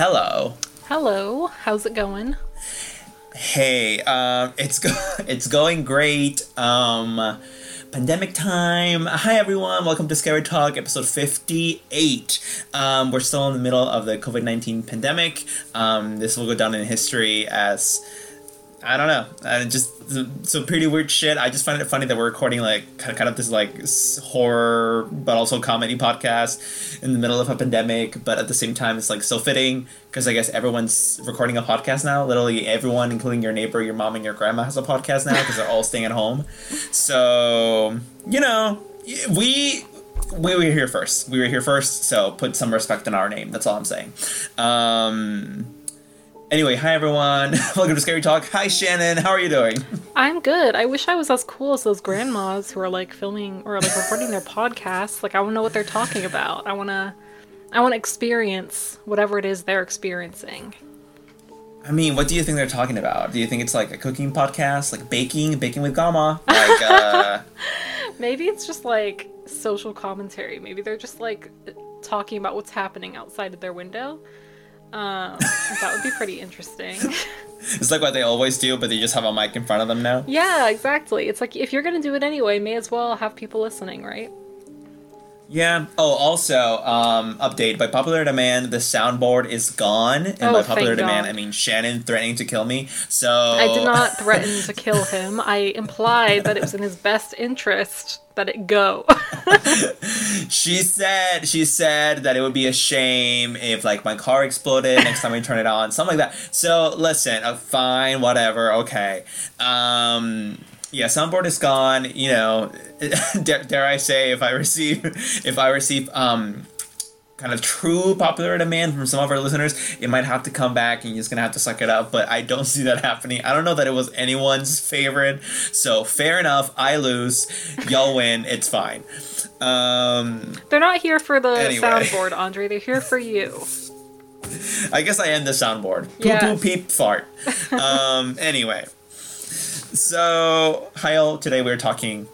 Hello. Hello. How's it going? Hey, um, it's go- it's going great. Um, pandemic time. Hi everyone. Welcome to Scary Talk, episode fifty-eight. Um, we're still in the middle of the COVID nineteen pandemic. Um, this will go down in history as I don't know. Uh, just some, some pretty weird shit. I just find it funny that we're recording like kind of, kind of this like horror but also comedy podcast in the middle of a pandemic, but at the same time it's like so fitting because I guess everyone's recording a podcast now. Literally everyone, including your neighbor, your mom, and your grandma, has a podcast now because they're all staying at home. So you know, we we were here first. We were here first, so put some respect in our name. That's all I'm saying. Um, anyway, hi everyone. Welcome to Scary Talk. Hi Shannon. How are you doing? I'm good. I wish I was as cool as those grandmas who are like filming or like recording their podcasts. Like I want to know what they're talking about. I want to I want to experience whatever it is they're experiencing. I mean, what do you think they're talking about? Do you think it's like a cooking podcast, like baking, baking with Gama? Like, uh, Maybe it's just like social commentary. Maybe they're just like talking about what's happening outside of their window. Um, that would be pretty interesting. it's like what they always do, but they just have a mic in front of them now. yeah, exactly. It's like if you're gonna do it anyway, may as well have people listening, right? Yeah. Oh, also, um, update by popular demand, the soundboard is gone, and Oh, by popular demand, God. I mean Shannon threatening to kill me. So I did not threaten to kill him. I implied that it was in his best interest that it go. She said she said that it would be a shame if like my car exploded next time I turn it on, something like that. So listen, uh, fine, whatever, okay. Um, yeah, soundboard is gone. You know, dare, dare I say, if I receive if I receive um kind of true popular demand from some of our listeners, it might have to come back and you're just gonna have to suck it up. But I don't see that happening. I don't know that it was anyone's favorite. So fair enough. I lose. Y'all win. It's fine. Um, They're not here for the Anyway. soundboard, Andre. They're here for you. I guess I am the soundboard. Poo Yes. poo peep fart. um, anyway, so hi all. Today we're talking.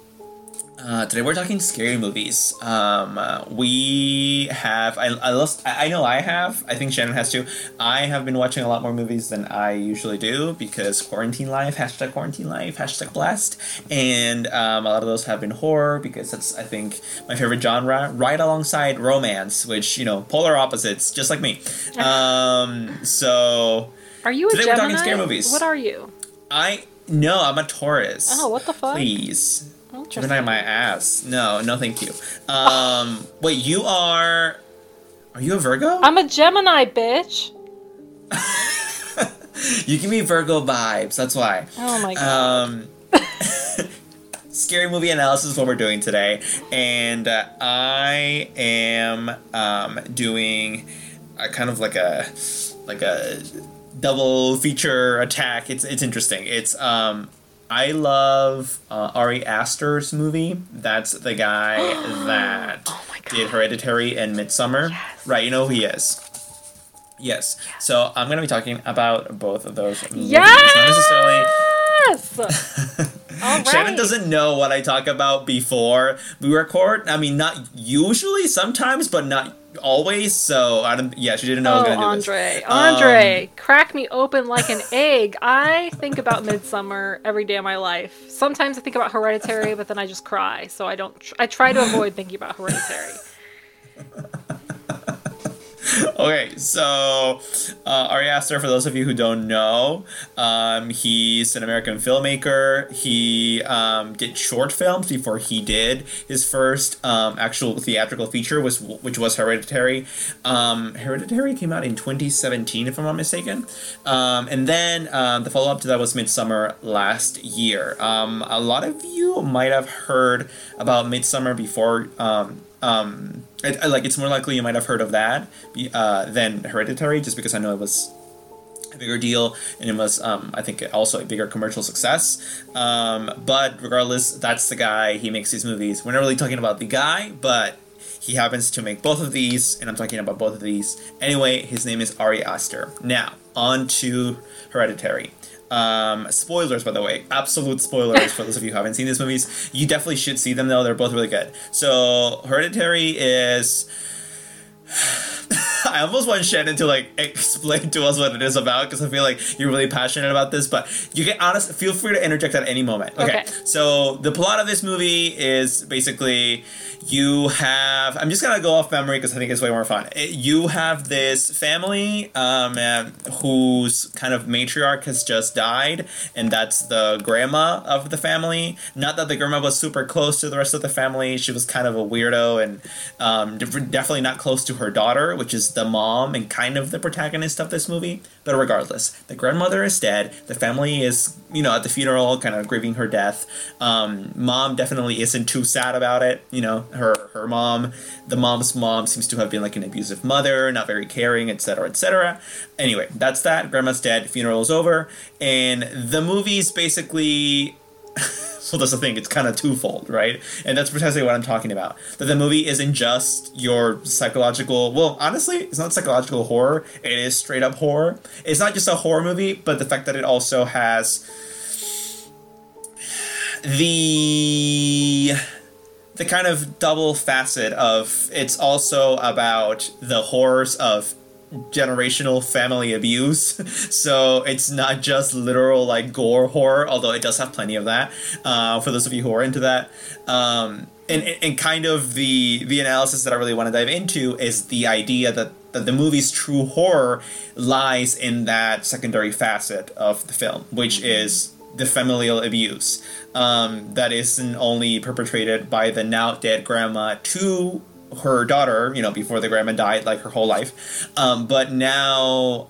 Uh, today we're talking scary movies. Um, uh, we have I I, lost, I I know I have. I think Shannon has too. I have been watching a lot more movies than I usually do because quarantine life. Hashtag quarantine life. Hashtag blessed. And um, a lot of those have been horror because that's I think my favorite genre, right alongside romance, which you know polar opposites, just like me. Um, so Are you a Today we're Gemini? talking scary movies. What are you? I no, I'm a Taurus. Oh, what the fuck? Please. Gemini my ass. No, no thank you. Um wait, you are Are you a Virgo? I'm a Gemini, bitch. you give me Virgo vibes, that's why. Oh my god. Um Scary movie analysis is what we're doing today, and uh, I am um, doing a kind of like a like a double feature attack. It's it's interesting. It's um I love uh, Ari Aster's movie. That's the guy that Oh did Hereditary and Midsommar. Yes. Right, you know who he is. Yes. So I'm gonna be talking about both of those movies. yes. Not necessarily All Shannon doesn't know what I talk about before we record. I mean, not usually, sometimes, but not always. So I don't. Yeah, she didn't know I was Oh, gonna do Andre, this. Andre, Um, crack me open like an egg. I think about Midsommar every day of my life. Sometimes I think about Hereditary, but then I just cry. So I don't. I try to avoid thinking about Hereditary. okay, so uh, Ari Aster, for those of you who don't know, um, he's an American filmmaker. He um, did short films before he did his first um, actual theatrical feature, was which was Hereditary. Um, Hereditary came out in 2017, if I'm not mistaken, um, and then um, the follow up to that was Midsommar last year. A lot of you might have heard about Midsommar before. Um, um, I, I- like it's more likely you might have heard of that uh, than Hereditary, just because I know it was a bigger deal and it was um, I think also a bigger commercial success. Um, but regardless, that's the guy. He makes these movies. We're not really talking about the guy, but he happens to make both of these, and I'm talking about both of these. Anyway, his name is Ari Aster. Now on to Hereditary. Um, spoilers, by the way, absolute spoilers for those of you who haven't seen these movies. You definitely should see them though; they're both really good. So, Hereditary is I almost want Shannon to like explain to us what it is about because I feel like you're really passionate about this. But you can honest, feel free to interject at any moment. Okay. Okay. So the plot of this movie is basically you have. I'm just gonna go off memory because I think it's way more fun. You have this family um, whose kind of matriarch has just died, and that's the grandma of the family. Not that the grandma was super close to the rest of the family. She was kind of a weirdo and um, definitely not close to her daughter, which is the mom and kind of the protagonist of this movie. But regardless, the grandmother is dead. The family is, you know, at the funeral, kind of grieving her death. Um, mom definitely isn't too sad about it. You know, her her mom, the mom's mom, seems to have been like an abusive mother, not very caring, etc., etc. Anyway, that's that. Grandma's dead. Funeral's over, and the movie's basically so that's the thing. It's kind of twofold right? And that's precisely what i'm talking about. That the movie isn't just your psychological well honestly it's not psychological horror. It is straight up horror. It's not just a horror movie but the fact that it also has the the kind of double facet of it's also about the horrors of generational family abuse. So it's not just literal like gore horror although it does have plenty of that uh, for those of you who are into that. Um, and, and kind of the the analysis that i really want to dive into is the idea that that the movie's true horror lies in that secondary facet of the film which is the familial abuse um, that isn't only perpetrated by the now dead grandma to her daughter, you know, before the grandma died, like her whole life, um, but now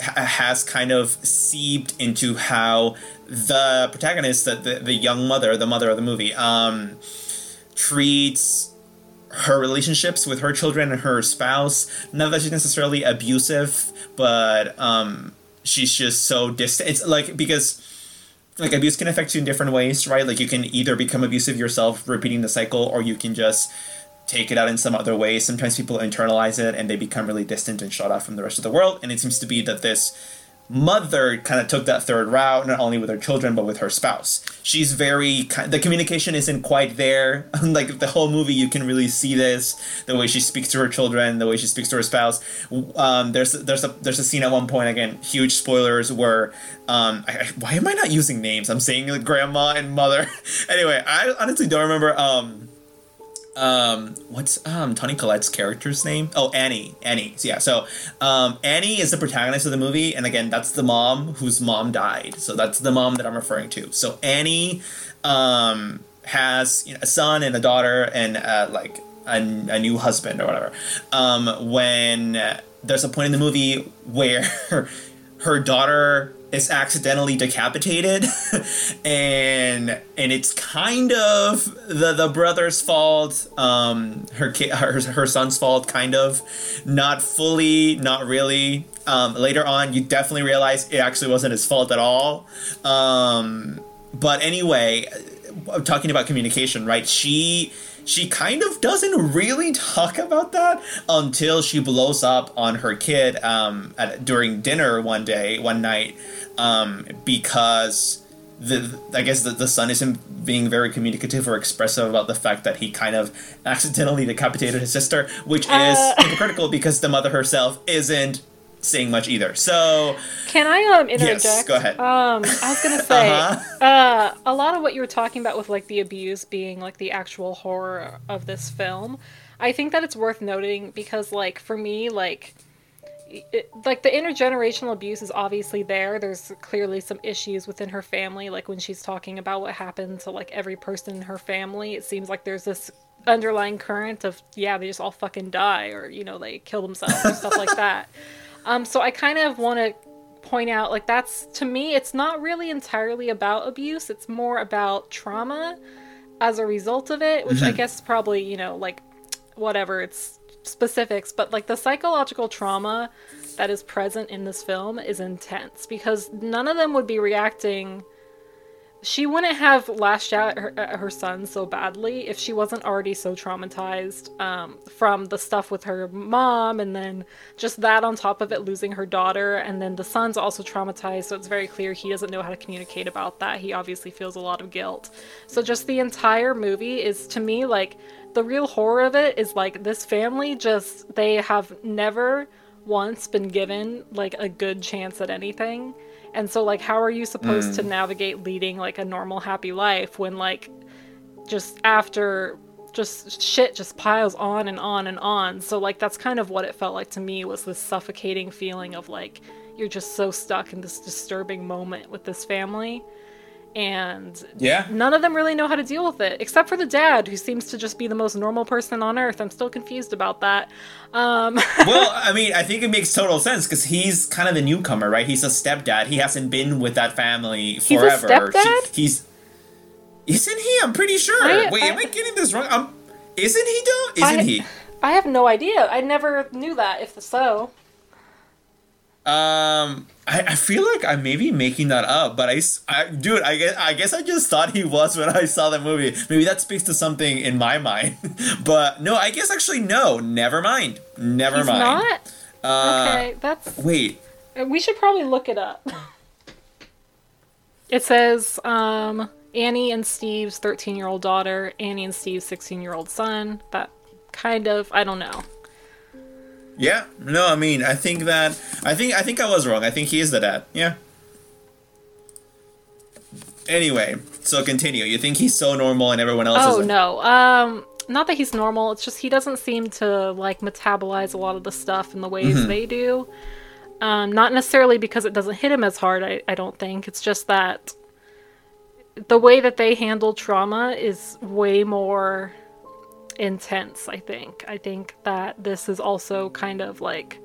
has kind of seeped into how the protagonist, the, the, the young mother, the mother of the movie, um, treats her relationships with her children and her spouse. Not that she's necessarily abusive, but um, she's just so distant. It's like because like abuse can affect you in different ways, right? Like you can either become abusive yourself, repeating the cycle, or you can just take it out in some other way. Sometimes people internalize it and they become really distant and shut off from the rest of the world. And it seems to be that this mother kind of took that third route, not only with her children but with her spouse. She's very the communication isn't quite there. like the whole movie, you can really see this the way she speaks to her children, the way she speaks to her spouse. Um, there's there's a there's a scene at one point again, huge spoilers where um, I, why am I not using names? I'm saying like grandma and mother. anyway, I honestly don't remember. Um, um what's um Toni Collette's character's name? Oh, Annie. Annie. So, yeah. So, um Annie is the protagonist of the movie and again, that's the mom whose mom died. So that's the mom that I'm referring to. So Annie um has you know, a son and a daughter and uh like a, a new husband or whatever. Um when uh, there's a point in the movie where her daughter is accidentally decapitated and and it's kind of the the brother's fault um her her, her son's fault kind of. Not fully not really. Um later on you definitely realize it actually wasn't his fault at all. Um but anyway uh, talking about communication right? She she kind of doesn't really talk about that until she blows up on her kid um, at, during dinner one day, one night, um, because the I guess the, the son isn't being very communicative or expressive about the fact that he kind of accidentally decapitated his sister, which is Uh. hypocritical because the mother herself isn't saying much either. So Can I um interject? Yes, go ahead. Um, I was gonna say, Uh-huh. uh, a lot of what you were talking about with like the abuse being like the actual horror of this film, I think that it's worth noting because like for me, like. It, like the intergenerational abuse is obviously there. There's clearly some issues within her family. Like when she's talking about what happened to like every person in her family, it seems like there's this underlying current of yeah, they just all fucking die or you know they kill themselves or stuff like that. Um, so I kind of want to point out like that's to me it's not really entirely about abuse. It's more about trauma as a result of it which i guess is probably you know like whatever it's specifics but like the psychological trauma that is present in this film is intense because none of them would be reacting she wouldn't have lashed out at her, at her son so badly if she wasn't already so traumatized um, from the stuff with her mom and then just that on top of it losing her daughter. And then the son's also traumatized so it's very clear he doesn't know how to communicate about that. He obviously feels a lot of guilt. So just the entire movie is to me like the real horror of it is like this family just they have never once been given like a good chance at anything. And so like how are you supposed mm. to navigate leading like a normal happy life when like just after just shit just piles on and on and on. So like that's kind of what it felt like to me was this suffocating feeling of like you're just so stuck in this disturbing moment with this family and yeah. none of them really know how to deal with it except for the dad who seems to just be the most normal person on earth. I'm still confused about that. Um well i mean i think it makes total sense because he's kind of the newcomer right? He's a stepdad. He hasn't been with that family forever he's, a stepdad? He, he's isn't he? I'm pretty sure. I, wait I, am i getting this wrong? Um isn't he though? Isn't I, he? I have no idea. I never knew that if so. Um, I, I feel like I may be making that up, but I, I, dude, I guess I guess I just thought he was when I saw the movie. Maybe that speaks to something in my mind, but no, I guess actually no. Never mind. Never He's mind. Not. Uh, okay, that's. Wait. Uh, we should probably look it up. It says um, Annie and Steve's 13 year old daughter, Annie and Steve's 16 year old son. That kind of, I don't know. Yeah. No, I mean, I think that I think I think I was wrong. I think he is the dad. Yeah. Anyway, so continue. You think he's so normal and everyone else Oh isn't? no. Um not that he's normal, it's just he doesn't seem to like metabolize a lot of the stuff in the ways mm-hmm. they do. Um, not necessarily because it doesn't hit him as hard, I, I don't think. It's just that the way that they handle trauma is way more intense, I think. I think that this is also kind of like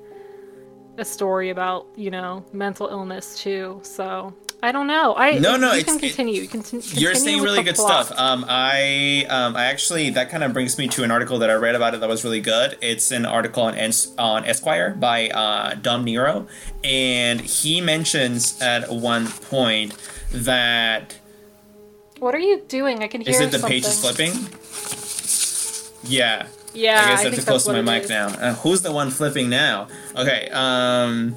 a story about, you know, mental illness too. So I don't know. I no no. You can continue. You can continue. You're saying really good plot. stuff. Um, I um, I actually that kind of brings me to an article that I read about it that was really good. It's an article on on Esquire by uh, Dom Nero, and he mentions at one point that. What are you doing? I can hear. Is it the something. page is flipping? Yeah. Yeah. I guess I have to close to my mic is. now. Uh, who's the one flipping now? Okay. Um.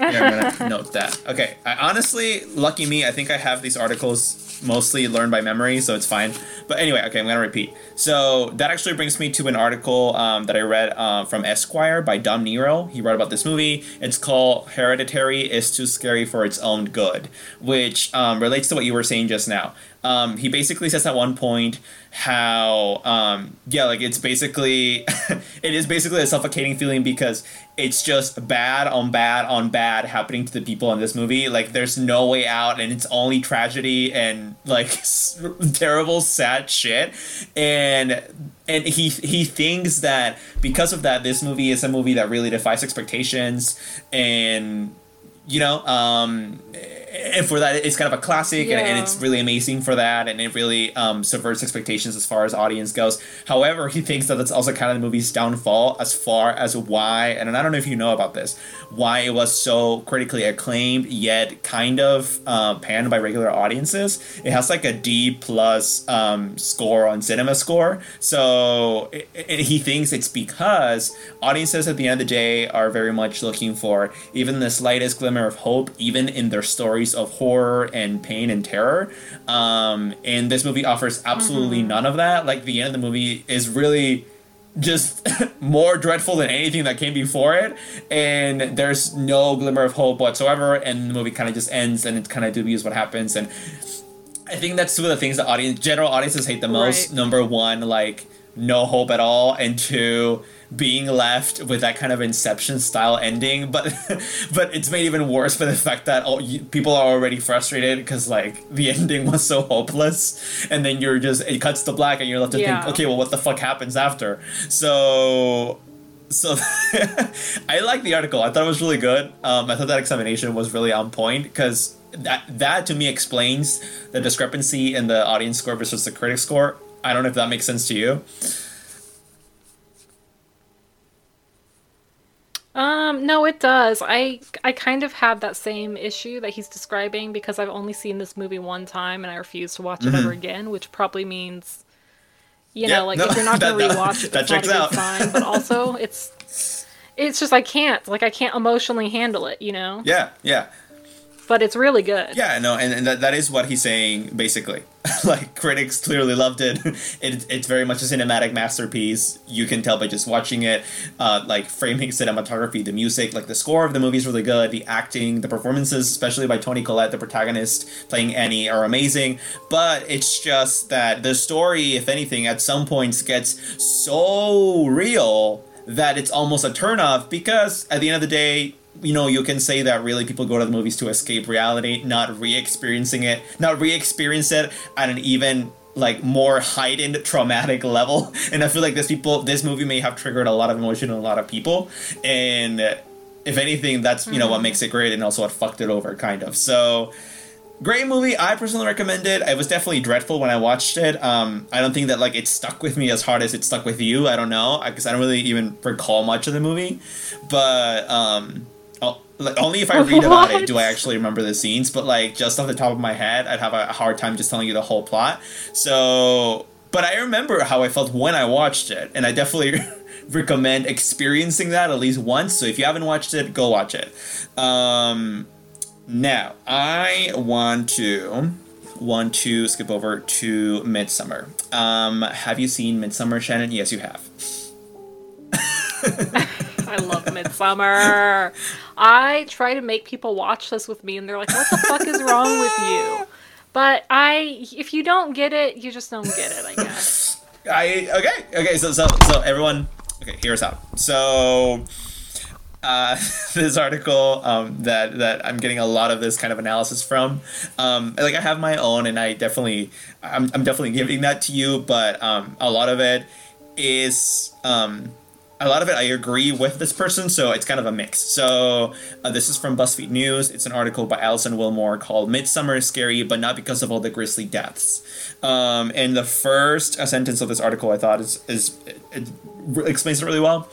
Yeah, I'm gonna note that. Okay. I, honestly, lucky me. I think I have these articles mostly learned by memory, so it's fine. But anyway, okay, I'm gonna repeat. So that actually brings me to an article um, that I read uh, from Esquire by Dom Nero. He wrote about this movie. It's called "Hereditary is Too Scary for Its Own Good," which um, relates to what you were saying just now. Um, he basically says at one point how um, yeah like it's basically it is basically a suffocating feeling because it's just bad on bad on bad happening to the people in this movie. Like there's no way out and it's only tragedy and like terrible sad shit. And and he he thinks that because of that this movie is a movie that really defies expectations. And you know um and for that it's kind of a classic yeah. and, and, it's really amazing for that and it really um, subverts expectations as far as audience goes. However he thinks that that's also kind of the movie's downfall as far as why and i don't know if you know about this why it was so critically acclaimed yet kind of uh, panned by regular audiences. It has like a d plus um, score on cinema score. So it, it, he thinks it's because audiences at the end of the day are very much looking for even the slightest glimmer of hope even in their story stories of horror and pain and terror. Um, and this movie offers absolutely mm-hmm. none of that. Like the end of the movie is really just more dreadful than anything that came before it and there's no glimmer of hope whatsoever and the movie kind of just ends and it's kind of dubious what happens and i think that's two of the things that audience general audiences hate the most right. number one like no hope at all and two being left with that kind of Inception style ending, but but it's made even worse by the fact that all, you, people are already frustrated because like the ending was so hopeless, and then you're just it cuts to black and you're left to yeah. think, okay, well, what the fuck happens after? So so I like the article. I thought it was really good. Um, I thought that examination was really on point because that that to me explains the discrepancy in the audience score versus the critic score. I don't know if that makes sense to you. Um, no, it does. I I kind of have that same issue that he's describing because I've only seen this movie one time and I refuse to watch it mm-hmm. ever again, which probably means you know, like no, if you're not gonna rewatch it, that it's checks not a out. Fine, but also it's it's just I can't like I can't emotionally handle it, you know. Yeah, yeah. But it's really good. Yeah, no, and, and that, that is what he's saying basically. like critics clearly loved it. it. It's very much a cinematic masterpiece. You can tell by just watching it. Uh, like framing, cinematography, the music, like the score of the movie is really good. The acting, the performances, especially by Toni Collette, the protagonist playing Annie, are amazing. But it's just that the story, if anything, at some points gets so real that it's almost a turnoff because at the end of the day you know, you can say that really people go to the movies to escape reality, not re-experiencing it, not re-experience it at an even like more heightened traumatic level. And I feel like this people, this movie may have triggered a lot of emotion in a lot of people, and if anything, that's you know what mm-hmm. makes it great, and also what fucked it over, kind of. So. Great movie. I personally recommend it. It was definitely dreadful when I watched it. Um, I don't think that like it stuck with me as hard as it stuck with you. I don't know because I don't really even recall much of the movie, but um, like only if I read about it do I actually remember the scenes. But like just off the top of my head, I'd have a hard time just telling you the whole plot. So, but I remember how I felt when I watched it, and I definitely recommend experiencing that at least once. So if you haven't watched it, go watch it. Um, now I want to want to skip over to Midsommar. Um, have you seen Midsommar, Shannon? Yes, you have. I love Midsommar. I try to make people watch this with me, and they're like, "What the fuck is wrong with you?" But I, if you don't get it, you just don't get it. I guess. I okay okay so so so everyone okay here's how so. Uh, this article um, that that I'm getting a lot of this kind of analysis from. Um, like I have my own, and I definitely I'm, I'm definitely giving that to you, but um, a lot of it is um, a lot of it I agree with this person, so it's kind of a mix. So uh, this is from BuzzFeed News. It's an article by Alison Willmore called "Midsommar is Scary, but not because of all the grisly deaths." Um, and the first uh, sentence of this article I thought is is it, it explains it really well.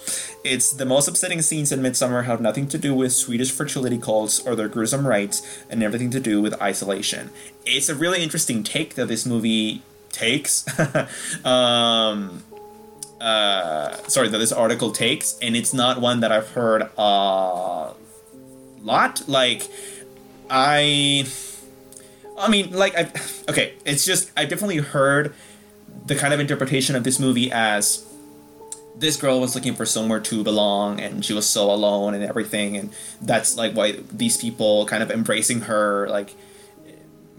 It's the most upsetting scenes in Midsommar have nothing to do with Swedish fertility cults or their gruesome rites, and everything to do with isolation. It's a really interesting take that this movie takes. um, uh, sorry that this article takes, and it's not one that I've heard a lot. Like, I, I mean, like, I, okay, it's just I definitely heard the kind of interpretation of this movie as this girl was looking for somewhere to belong and she was so alone and everything and that's like why these people kind of embracing her like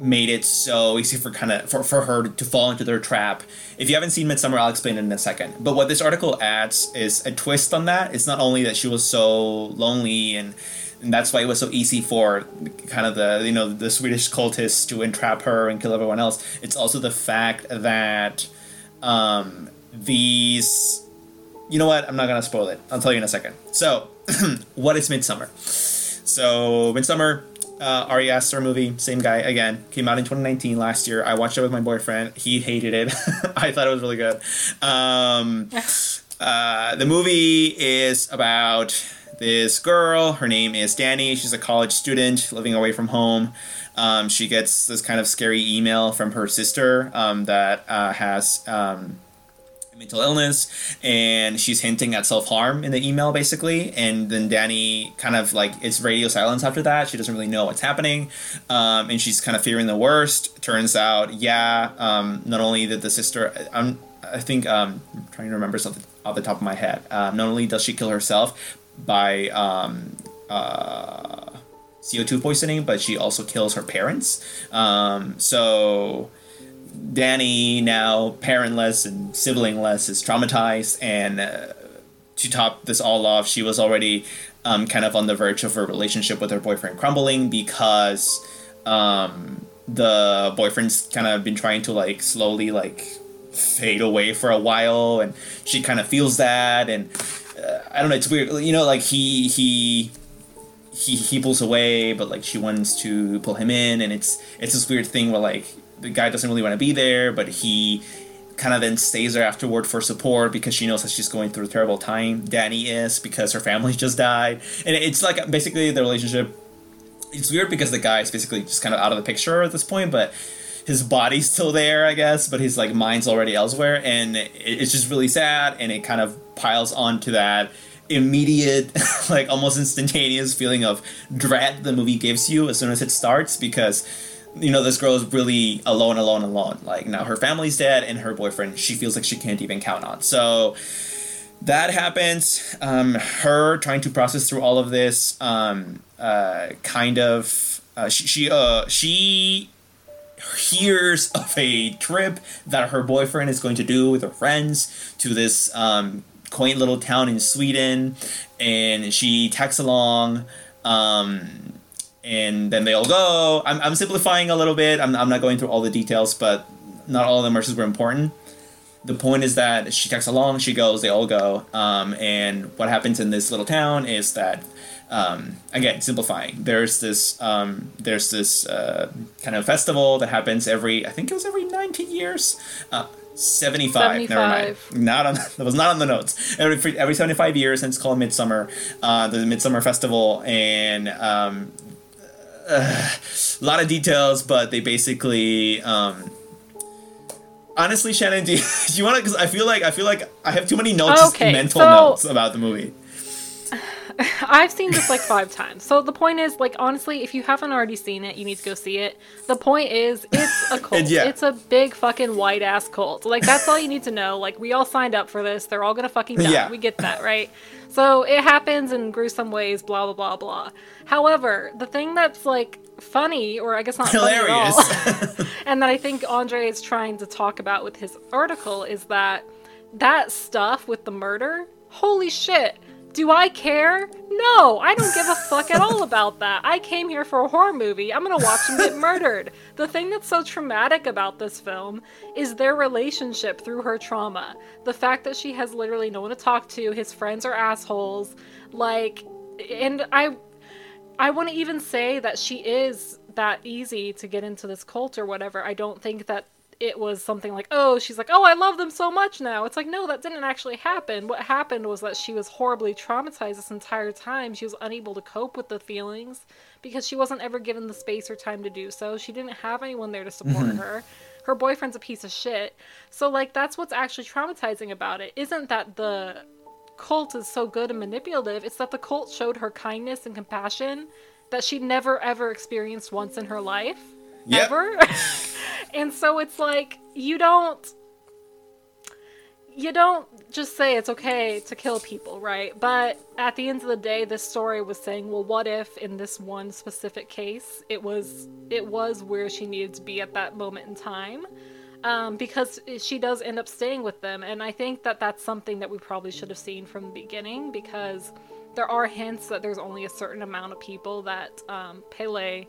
made it so easy for kind of for, for her to fall into their trap. If you haven't seen Midsommar, I'll explain it in a second. But what this article adds is a twist on that. It's not only that she was so lonely and and that's why it was so easy for kind of the you know the Swedish cultists to entrap her and kill everyone else. It's also the fact that um, these you know what I'm not gonna spoil it. I'll tell you in a second. So, what is Midsommar? So Midsommar uh, Ari Aster movie, same guy again, came out in 2019 last year. I watched it with my boyfriend. He hated it. I thought it was really good. Um, uh, the movie is about this girl. Her name is Danny. She's a college student living away from home. Um, she gets this kind of scary email from her sister um, that uh, has um, mental illness and she's hinting at self-harm in the email basically. And then danny kind of like it's radio silence after that. She doesn't really know what's happening um, and she's kind of fearing the worst. Turns out yeah um, not only did the sister i'm i think um, i'm trying to remember something off the top of my head. Uh, not only does she kill herself by um, uh, co2 poisoning but she also kills her parents. Um, so Danny, now parentless and siblingless, is traumatized, and uh, to top this all off, she was already um, kind of on the verge of her relationship with her boyfriend crumbling because um, the boyfriend's kind of been trying to like slowly like fade away for a while, and she kind of feels that, and uh, I don't know, it's weird, you know, like he he he he pulls away, but like she wants to pull him in, and it's it's this weird thing where like the guy doesn't really want to be there, but he kind of then stays there afterward for support because she knows that she's going through a terrible time. Danny is because her family just died, and it's like basically the relationship. It's weird because the guy is basically just kind of out of the picture at this point, but his body's still there, I guess, but his like mind's already elsewhere, and it's just really sad, and it kind of piles onto that immediate, like almost instantaneous feeling of dread the movie gives you as soon as it starts because you know this girl is really alone alone alone. Like now her family's dead and her boyfriend she feels like she can't even count on. So that happens. Um, her trying to process through all of this um, uh, kind of uh, she she, uh, she hears of a trip that her boyfriend is going to do with her friends to this um, quaint little town in Sweden, and she tags along. Um, and then they all go. I'm, I'm simplifying a little bit. I'm, I'm not going through all the details, but not all of them are super important. The point is that she texts along, she goes, they all go. Um, and what happens in this little town is that um, again simplifying there's this um, there's this uh, kind of festival that happens every i think it was every 19 years uh, 75, 75, never mind not on that was not on the notes every every 75 years and it's called midsummer uh, the midsummer festival and um, uh, a lot of details but they basically um, honestly shannon do you, do you want to because i feel like i feel like i have too many notes okay, mental so, notes about the movie I've seen this like five times. So the point is, like, honestly, if you haven't already seen it, you need to go see it. The point is, it's a cult. yeah. It's a big fucking white ass cult. Like, that's all you need to know. Like, we all signed up for this. They're all gonna fucking die. Yeah. We get that, right? So it happens in gruesome ways, blah, blah, blah, blah. However, the thing that's like funny, or I guess not hilarious, and that I think Andre is trying to talk about with his article is that that stuff with the murder, holy shit do I care? No, I don't give a fuck at all about that. I came here for a horror movie. I'm gonna watch them get murdered. The thing that's so traumatic about this film is their relationship through her trauma. The fact that she has literally no one to talk to, his friends are assholes. Like, and I, I wouldn't even say that she is that easy to get into this cult or whatever. I don't think that it was something like, oh, she's like, oh, I love them so much now. It's like, no, that didn't actually happen. What happened was that she was horribly traumatized this entire time. She was unable to cope with the feelings because she wasn't ever given the space or time to do so. She didn't have anyone there to support mm-hmm. her. Her boyfriend's a piece of shit. So, like, that's what's actually traumatizing about it. Isn't that the cult is so good and manipulative, it's that the cult showed her kindness and compassion that she never ever experienced once in her life. Yep. Ever. and so it's like you don't you don't just say it's okay to kill people, right? But at the end of the day, this story was saying, well, what if in this one specific case, it was it was where she needed to be at that moment in time, um, because she does end up staying with them, and I think that that's something that we probably should have seen from the beginning, because there are hints that there's only a certain amount of people that um, Pelle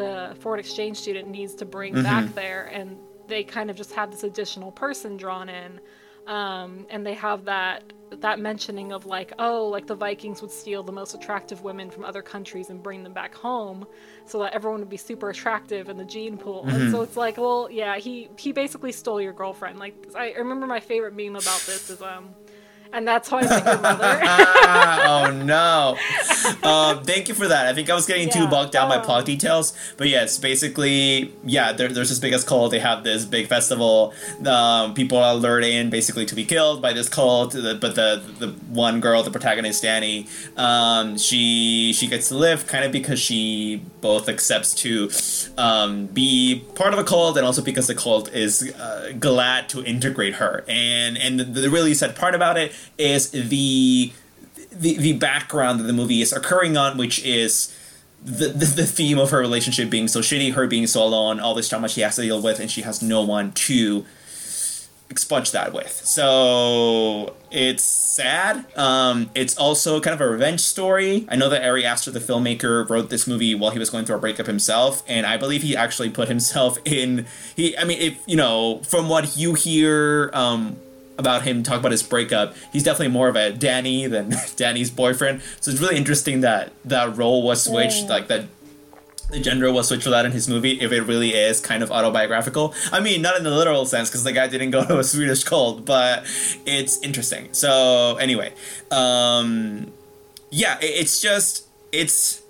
the foreign exchange student needs to bring mm-hmm. back there, and they kind of just have this additional person drawn in. Um, and they have that that mentioning of like oh like the vikings would steal the most attractive women from other countries and bring them back home so that everyone would be super attractive in the gene pool mm-hmm. and so it's like well yeah he he basically stole your girlfriend like i remember my favorite meme about this is um and that's how I met your mother. oh no! Um, thank you for that. I think I was getting yeah, too bogged down um, by plot details, but yes, basically, yeah. There, there's this biggest cult. They have this big festival. Um, people are lured in basically to be killed by this cult. But the the one girl, the protagonist Danny, um, she she gets to live kind of because she both accepts to um, be part of a cult and also because the cult is uh, glad to integrate her. And and the, the really sad part about it is the the, the background that the movie is occurring on, which is the, the, the theme of her relationship being so shitty, her being so alone, all this trauma she has to deal with, and she has no one to expunge that with. So it's sad. Um, it's also kind of a revenge story. I know that Ari Aster, the filmmaker, wrote this movie while he was going through a breakup himself, and I believe he actually put himself in. He, I mean, if you know, from what you hear, um, about him talk about his breakup, he's definitely more of a Danny than Danny's boyfriend. So it's really interesting that that role was switched, yeah. like that the gender was switched for that in his movie if it really is kind of autobiographical. I mean, not in the literal sense because the guy didn't go to a Swedish cult, but it's interesting. So anyway, um, yeah, it's just it's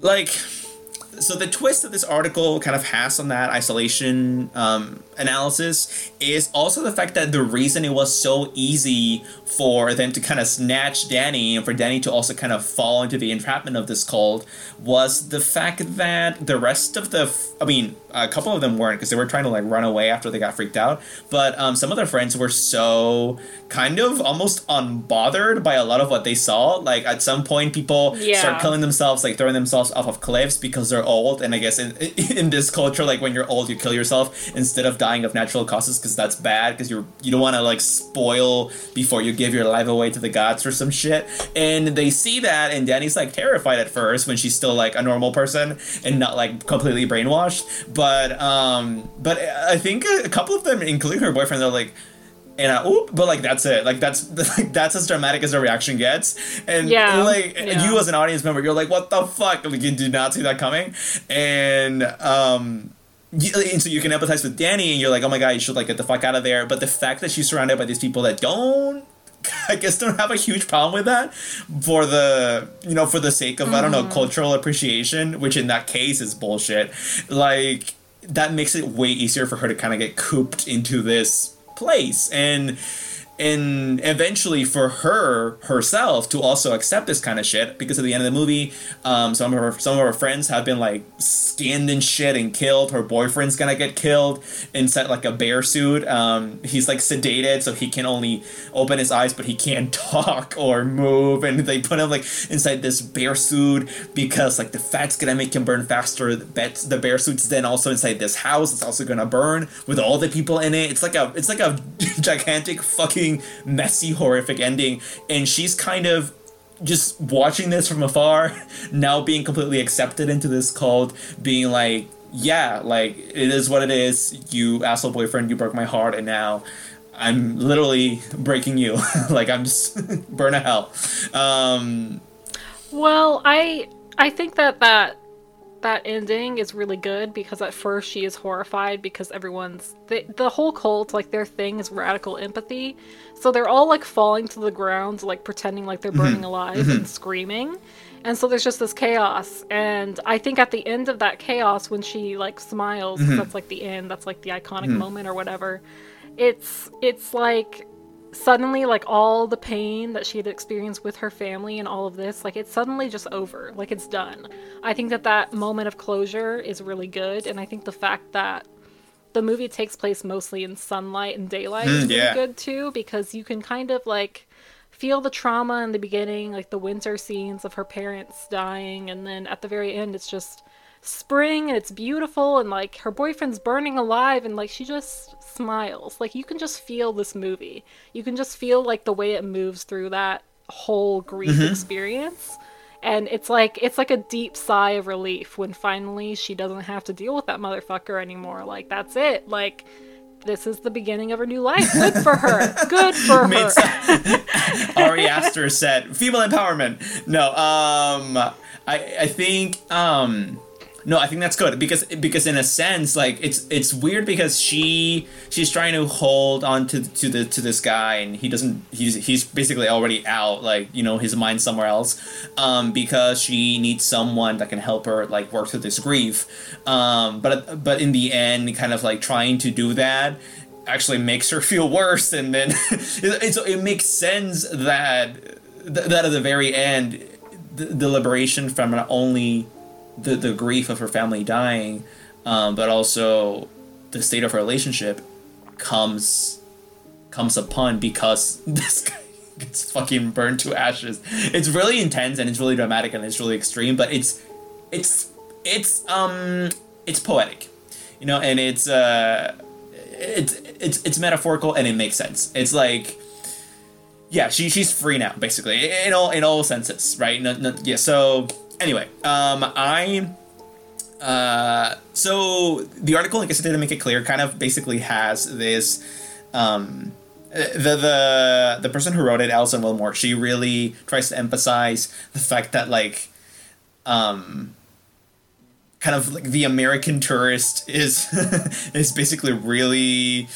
like so the twist that this article kind of has on that isolation um, analysis is also the fact that the reason it was so easy for them to kind of snatch Danny and for Danny to also kind of fall into the entrapment of this cult was the fact that the rest of the, f- I mean, a couple of them weren't because they were trying to like run away after they got freaked out, but um, some of their friends were so kind of almost unbothered by a lot of what they saw. Like at some point, people Yeah. start killing themselves, like throwing themselves off of cliffs because they're old. And I guess in in this culture, like when you're old, you kill yourself instead of dying of natural causes because that's bad because you're you don't want to like spoil before you give your life away to the gods or some shit. And they see that, and Danny's like terrified at first when she's still like a normal person and not like completely brainwashed. But um, but I think a couple of them, including her boyfriend, they're like. And I, oop, but like that's it. Like that's like that's as dramatic as the reaction gets. And Yeah, like yeah. you as an audience member, you're like, what the fuck? Like you did not see that coming. And um Uh, and so you can empathize with Danny and you're like, oh my god, you should like get the fuck out of there. But the fact that she's surrounded by these people that don't I guess don't have a huge problem with that for the you know for the sake of I don't know mm-hmm. cultural appreciation, which in that case is bullshit. Like that makes it way easier for her to kind of get cooped into this place and and eventually for her herself to also accept this kind of shit because at the end of the movie um, some of her some of her friends have been like skinned and shit and killed. Her boyfriend's gonna get killed inside like a bear suit. Um, he's like sedated so he can only open his eyes but he can't talk or move. And they put him like inside this bear suit because like the fat's gonna make him burn faster the, bear suit's then also inside this house. It's also gonna burn with all the people in it. It's like a it's like a gigantic fucking messy horrific ending. And she's kind of just watching this from afar now being completely accepted into this cult being like yeah like it is what it is. You asshole boyfriend you broke my heart and now i'm literally breaking you. Like i'm just burn to hell. Um Well, I I think that that that ending is really good because at first she is horrified because everyone's the, the whole cult like their thing is radical empathy. So they're all like falling to the ground like pretending like they're burning mm-hmm. alive and mm-hmm. screaming. And so there's just this chaos. And i think at the end of that chaos when she like smiles mm-hmm. that's like the end that's like the iconic moment or whatever it's it's like suddenly like all the pain that she had experienced with her family and all of this like it's suddenly just over like it's done i think that that moment of closure is really good and i think the fact that the movie takes place mostly in sunlight and daylight is Mm, really yeah. good too because you can kind of like feel the trauma in the beginning like the winter scenes of her parents dying and then at the very end it's just spring and it's beautiful and like her boyfriend's burning alive and like she just smiles. Like you can just feel this movie. You can just feel like the way it moves through that whole grief experience. And it's like it's like a deep sigh of relief when finally she doesn't have to deal with that motherfucker anymore. Like that's it. Like this is the beginning of her new life. Good for her. Good for her. Ari Aster said female empowerment. No, um, I I think um, no, I think that's good because because in a sense, like it's it's weird because she she's trying to hold on to to the to this guy and he doesn't he's he's basically already out like you know his mind somewhere else, um, because she needs someone that can help her like work through this grief, um, but but in the end, kind of like trying to do that actually makes her feel worse and then it, it's, it makes sense that that at the very end the, the liberation from not only the, the grief of her family dying um, but also the state of her relationship comes comes upon because this guy gets fucking burned to ashes it's really intense and it's really dramatic and it's really extreme but it's it's it's um it's poetic you know and it's uh it's it's it's metaphorical and it makes sense. It's like yeah, she she's free now basically in all in all senses, right? No, no, yeah. So anyway, um, I uh, so the article, like I said, to make it clear, kind of basically has this um. The, the the person who wrote it, Alison Willmore, she really tries to emphasize the fact that like um kind of like the American tourist is is basically really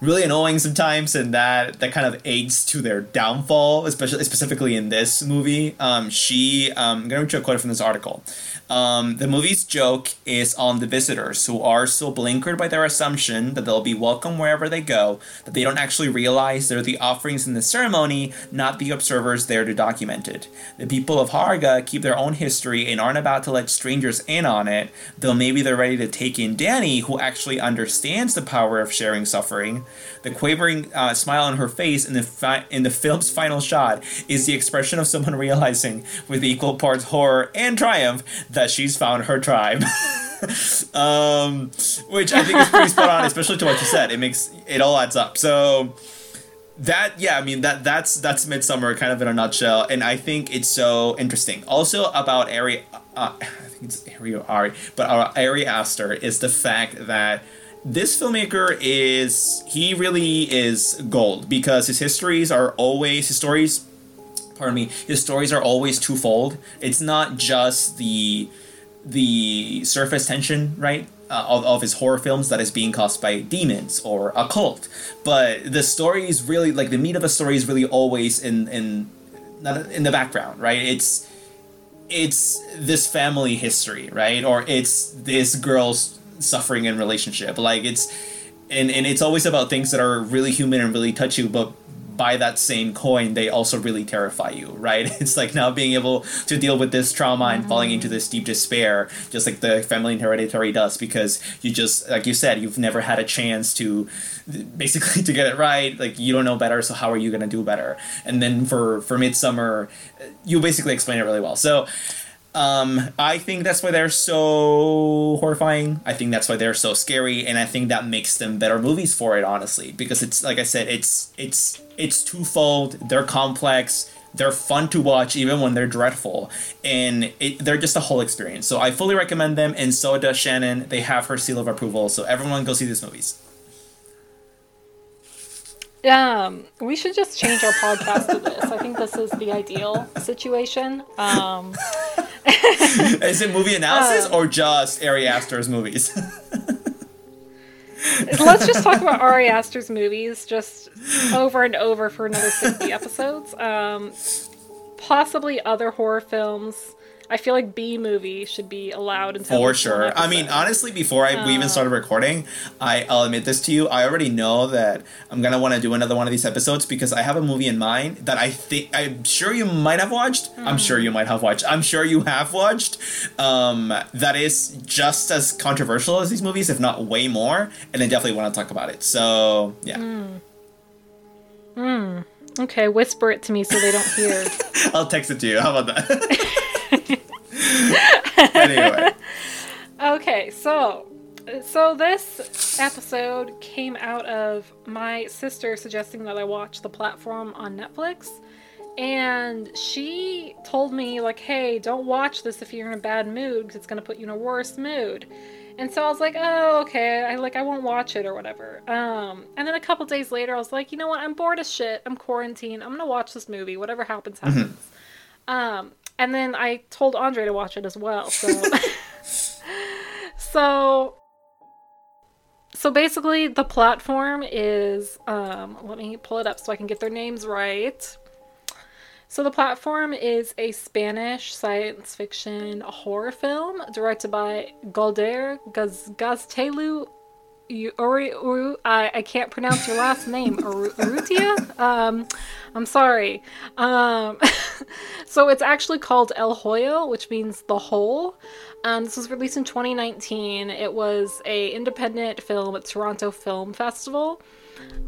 really annoying sometimes, and that that kind of aids to their downfall, especially specifically in this movie. Um, she, um, I'm gonna read you a quote from this article. Um, the movie's joke is on the visitors who are so blinkered by their assumption that they'll be welcome wherever they go that they don't actually realize they're the offerings in the ceremony, not the observers there to document it. The people of Harga keep their own history and aren't about to let strangers in on it, though maybe they're ready to take in Danny, who actually understands the power of sharing suffering. The quavering uh, smile on her face in the fi- in the film's final shot is the expression of someone realizing, with equal parts horror and triumph, that she's found her tribe. um, which I think is pretty spot on, especially to what you said. It makes it all adds up. So that yeah, I mean that that's that's Midsommar kind of in a nutshell, and I think it's so interesting. Also about Ari, uh, I think it's Ari or Ari, but our Ari Aster is the fact that this filmmaker is he really is gold because his histories are always his stories pardon me his stories are always twofold. It's not just the the surface tension right uh, of, of his horror films that is being caused by demons or a cult but the story is really like the meat of the story is really always in in not in the background right? It's it's this family history right? Or it's this girl's suffering in relationship. Like it's and and it's always about things that are really human and really touch you but by that same coin they also really terrify you right? It's like now being able to deal with this trauma and falling into this deep despair just like the family and hereditary does because you just like you said you've never had a chance to basically to get it right. Like you don't know better so how are you to do better? And then for for Midsommar, you basically explain it really well. So um, I think that's why they're so horrifying. I think that's why they're so scary, and I think that makes them better movies for it, honestly. Because it's like I said, it's it's it's twofold. They're complex. They're fun to watch, even when they're dreadful, and it, they're just a whole experience. So I fully recommend them, and so does Shannon. They have her seal of approval. So everyone, go see these movies. Um, we should just change our podcast to this. I think this is the ideal situation. Um, is it movie analysis um, or just Ari Aster's movies? let's just talk about Ari Aster's movies just over and over for another 60 episodes. Um, possibly other horror films. I feel like B movie should be allowed in for sure. I mean, honestly, before I, we even uh, started recording, I, I'll admit this to you. I already know that I'm gonna want to do another one of these episodes because I have a movie in mind that I think I'm sure you might have watched. Mm. I'm sure you might have watched. I'm sure you have watched. Um, that is just as controversial as these movies, if not way more. And I definitely want to talk about it. So yeah. Mm. Hmm. Okay, whisper it to me so they don't hear. I'll text it to you. How about that? anyway. Okay, so so this episode came out of my sister suggesting that I watch the platform on Netflix. And she told me, like, hey, don't watch this if you're in a bad mood because it's going to put you in a worse mood. And so I was like, oh, okay, I like I won't watch it or whatever. Um, and then a couple days later, I was like, you know what? I'm bored as shit. I'm quarantined. I'm gonna watch this movie. Whatever happens, happens. Mm-hmm. Um, and then I told Andre to watch it as well. So, so, so basically, the platform is. Um, let me pull it up so I can get their names right. So the platform is a Spanish science fiction horror film directed by Galder Gaz- Gaztelu Uri, Uri, I, I can't pronounce your last name. Urrutia? Um, I'm sorry. Um, so it's actually called El Hoyo, which means the hole. Um, this was released in 2019. It was a independent film at Toronto Film Festival,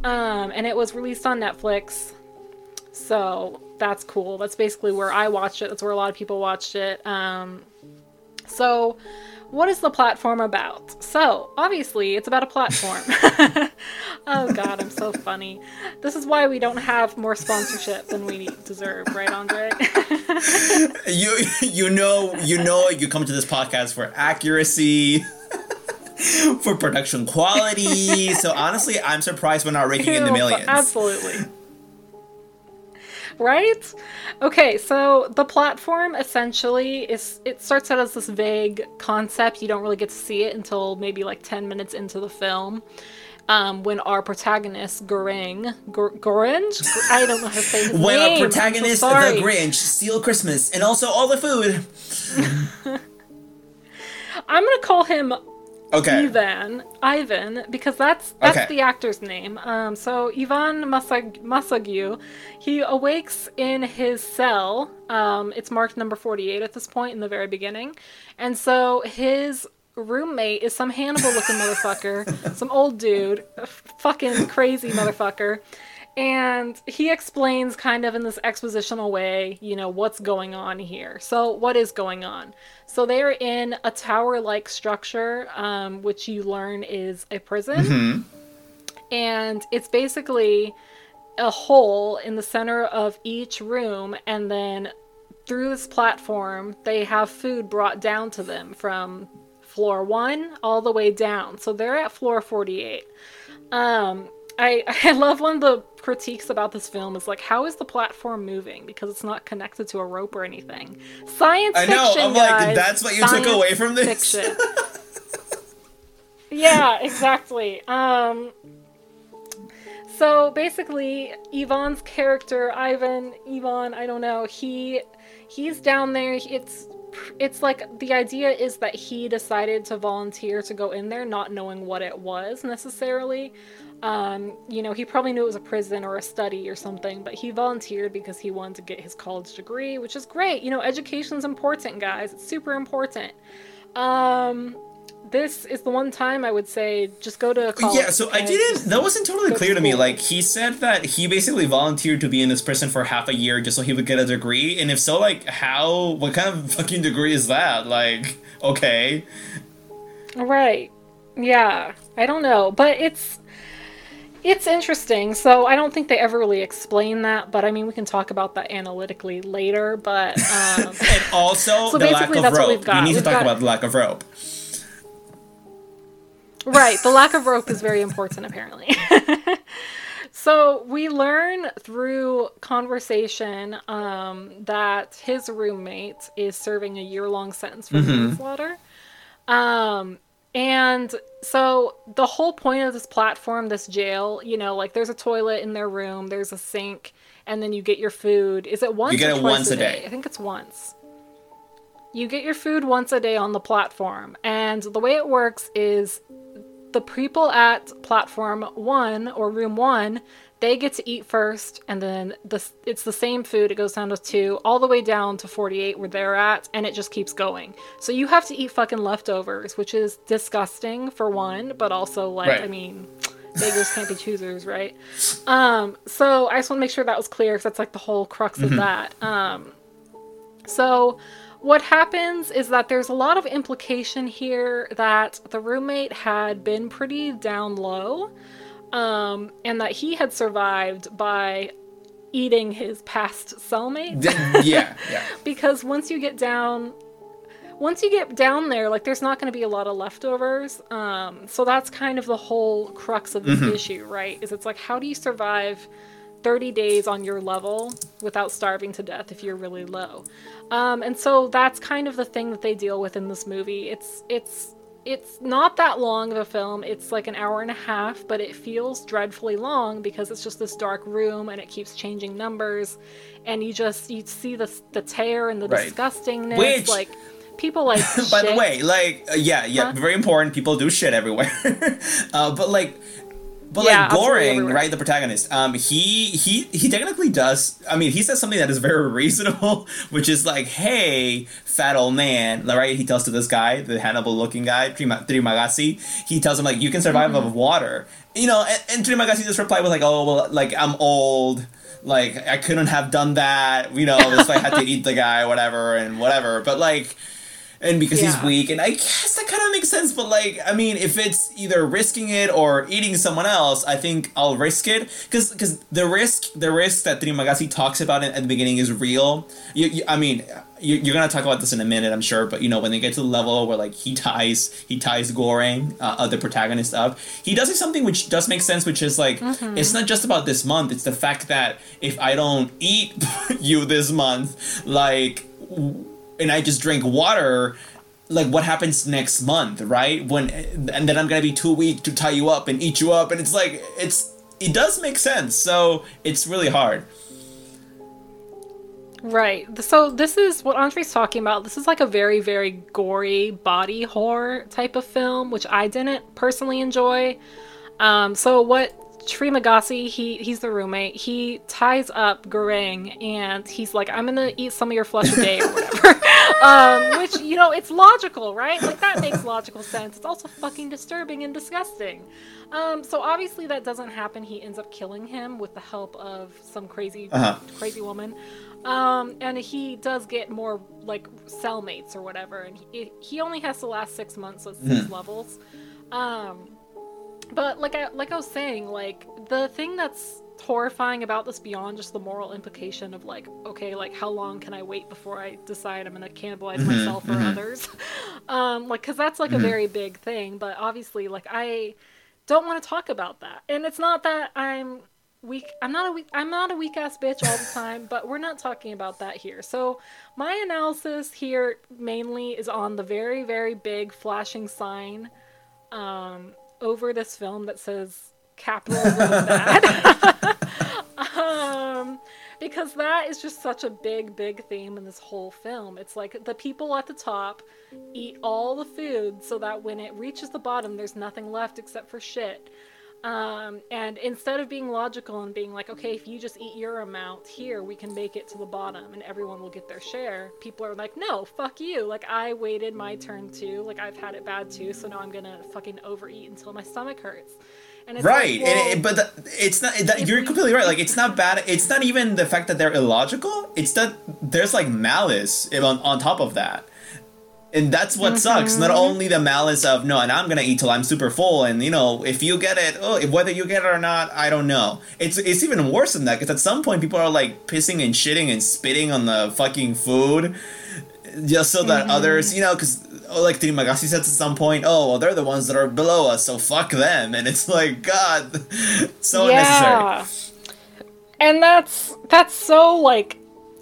um, and it was released on Netflix. So that's cool. That's basically where I watched it. That's where a lot of people watched it. So what is the platform about? So, obviously, it's about a platform. oh god, I'm so funny. This is why we don't have more sponsorship than we deserve, right, Andre? you you know you know you come to this podcast for accuracy. for production quality. so honestly, I'm surprised we're not raking in the millions. Absolutely right? Okay, so the platform essentially is it starts out as this vague concept. You don't really get to see it until maybe like 10 minutes into the film. um, when our protagonist Goreng, Gor- Gorange, I don't know how to say his when name. our protagonist, so the Grinch, steal Christmas and also all the food. I'm gonna call him Okay. Ivan, Ivan, because that's that's Okay. the actor's name. Um, so Ivan Masag- Masagu, he awakes in his cell. Um, it's marked number forty-eight at this point in the very beginning, and so his roommate is some Hannibal-looking motherfucker, some old dude, fucking crazy motherfucker. And he explains kind of in this expositional way, you know, what's going on here. So, what is going on? So, they're in a tower like structure, um, which you learn is a prison. And it's basically a hole in the center of each room, and then through this platform, they have food brought down to them from floor one all the way down. So, they're at floor 48. Um, I, I love one of the critiques about this film is like, how is the platform moving? Because it's not connected to a rope or anything. Science I know, fiction. I'm like, that's what you took away from this? Fiction. yeah, exactly. Um, so basically, Ivan's character, Ivan, Ivan, I don't know, he he's down there. It's it's like the idea is that he decided to volunteer to go in there, not knowing what it was necessarily. Um, you know, he probably knew it was a prison or a study or something, but he volunteered because he wanted to get his college degree, which is great. You know, education's important, guys. It's super important. Um, this is the one time I would say just go to college. Yeah, so I didn't. That wasn't totally go to clear to me. Like he said that he basically volunteered to be in this prison for half a year just so he would get a degree. And if so, like how? What kind of fucking degree is that? Like, okay, Right. Yeah. I don't know, but it's it's interesting. So I don't think they ever really explain that, but I mean we can talk about that analytically later. But um, and also So the lack basically of that's what rope. we've got. We need to We've talk got- about the lack of rope. right, the lack of rope is very important apparently. so we learn through conversation um, that his roommate is serving a year-long sentence for manslaughter. Um, and so the whole point of this platform, this jail, you know, like there's a toilet in their room, there's a sink, and then you get your food. Is it once? You get or it once a day. I think it's once. You get your food once a day on the platform, and the way it works is the people at platform one or room one they get to eat first and then the, it's the same food. It goes down to two all the way down to 48 where they're at and it just keeps going. So you have to eat fucking leftovers which is disgusting for one but also like Right. i mean beggars can't be choosers right? Um so i just want to make sure that was clear because that's like the whole crux Mm-hmm. of that. Um so, what happens is that there's a lot of implication here that the roommate had been pretty down low, um, and that he had survived by eating his past cellmate. Yeah, yeah. because once you get down, once you get down there, like there's not going to be a lot of leftovers. Um, so that's kind of the whole crux of this issue, right? Is it's like how do you survive 30 days on your level without starving to death if you're really low? Um, and so that's kind of the thing that they deal with in this movie. It's it's it's not that long of a film. It's like an hour and a half, but it feels dreadfully long because it's just this dark room and it keeps changing numbers, and you just you see the the tear and the Right. disgustingness. Which- like people like. By the way, like, uh, yeah, yeah, Huh? very important. People do shit everywhere. uh, but like, but Yeah, like Goreng, right? The protagonist. Um, he he he technically does. I mean, he says something that is very reasonable, which is like, "Hey, fat old man," right? He tells to this guy, the Hannibal-looking guy, Trima- Trimagasi. He tells him like, "You can survive Mm-hmm. of water." You know, and, and Trimagasi just replied with like, "Oh, well, like I'm old." Like I couldn't have done that, you know. That's why I had to eat the guy, whatever, and whatever. But like, and because he's weak and i guess that kind of makes sense but like i mean if it's either risking it or eating someone else i think i'll risk it. Because because the risk the risk that trimagasi talks about at the beginning is real. You, you, i mean you, you're gonna talk about this in a minute i'm sure but you know when they get to the level where like he ties he ties Goreng uh, the protagonist up he does something which does make sense which is like it's not just about this month it's the fact that if i don't eat you this month like and I just drink water, like what happens next month, right? When and then I'm gonna be too weak to tie you up and eat you up, and it's like it's it does make sense. So it's really hard. Right. So this is what Andre's talking about. This is like a very, very gory body horror type of film, which I didn't personally enjoy. Um, so what Trimagasi, he he's the roommate. He ties up Goreng and he's like, "I'm gonna eat some of your flesh a day or whatever." um, which you know, it's logical, right? Like that makes logical sense. It's also fucking disturbing and disgusting. Um, so obviously that doesn't happen. He ends up killing him with the help of some crazy Uh-huh. crazy woman. Um, and he does get more like cellmates or whatever, and he, he only has to last six months, so it's six levels. Um, but like I like I was saying, like the thing that's horrifying about this beyond just the moral implication of like, okay, like how long can I wait before I decide I'm gonna cannibalize myself or others? um, like because that's like a very big thing. But obviously, like I don't want to talk about that, and it's not that I'm weak. I'm not a weak. I'm not a weak ass bitch all the time. but we're not talking about that here. So my analysis here mainly is on the very very big flashing sign um, over this film that says capitalism is bad. um, because that is just such a big, big theme in this whole film. It's like the people at the top eat all the food so that when it reaches the bottom, there's nothing left except for shit. Um, and instead of being logical and being like, okay, if you just eat your amount here, we can make it to the bottom and everyone will get their share, people are like, no, fuck you. Like, I waited my turn too. Like, I've had it bad too, so now I'm gonna fucking overeat until my stomach hurts. And it's right like, well, it, but the, it's not that, you're completely right like it's not bad it's not even the fact that they're illogical it's that there's like malice on, on top of that and that's what sucks not mm-hmm. only the malice of no and i'm gonna eat till i'm super full and you know if you get it oh if, whether you get it or not i don't know it's it's even worse than that because at some point people are like pissing and shitting and spitting on the fucking food just so that mm-hmm. others you know because oh, like Trimagasi says at some point, oh, well, they're the ones that are below us, so fuck them. And it's like, God, so unnecessary. And that's that's so like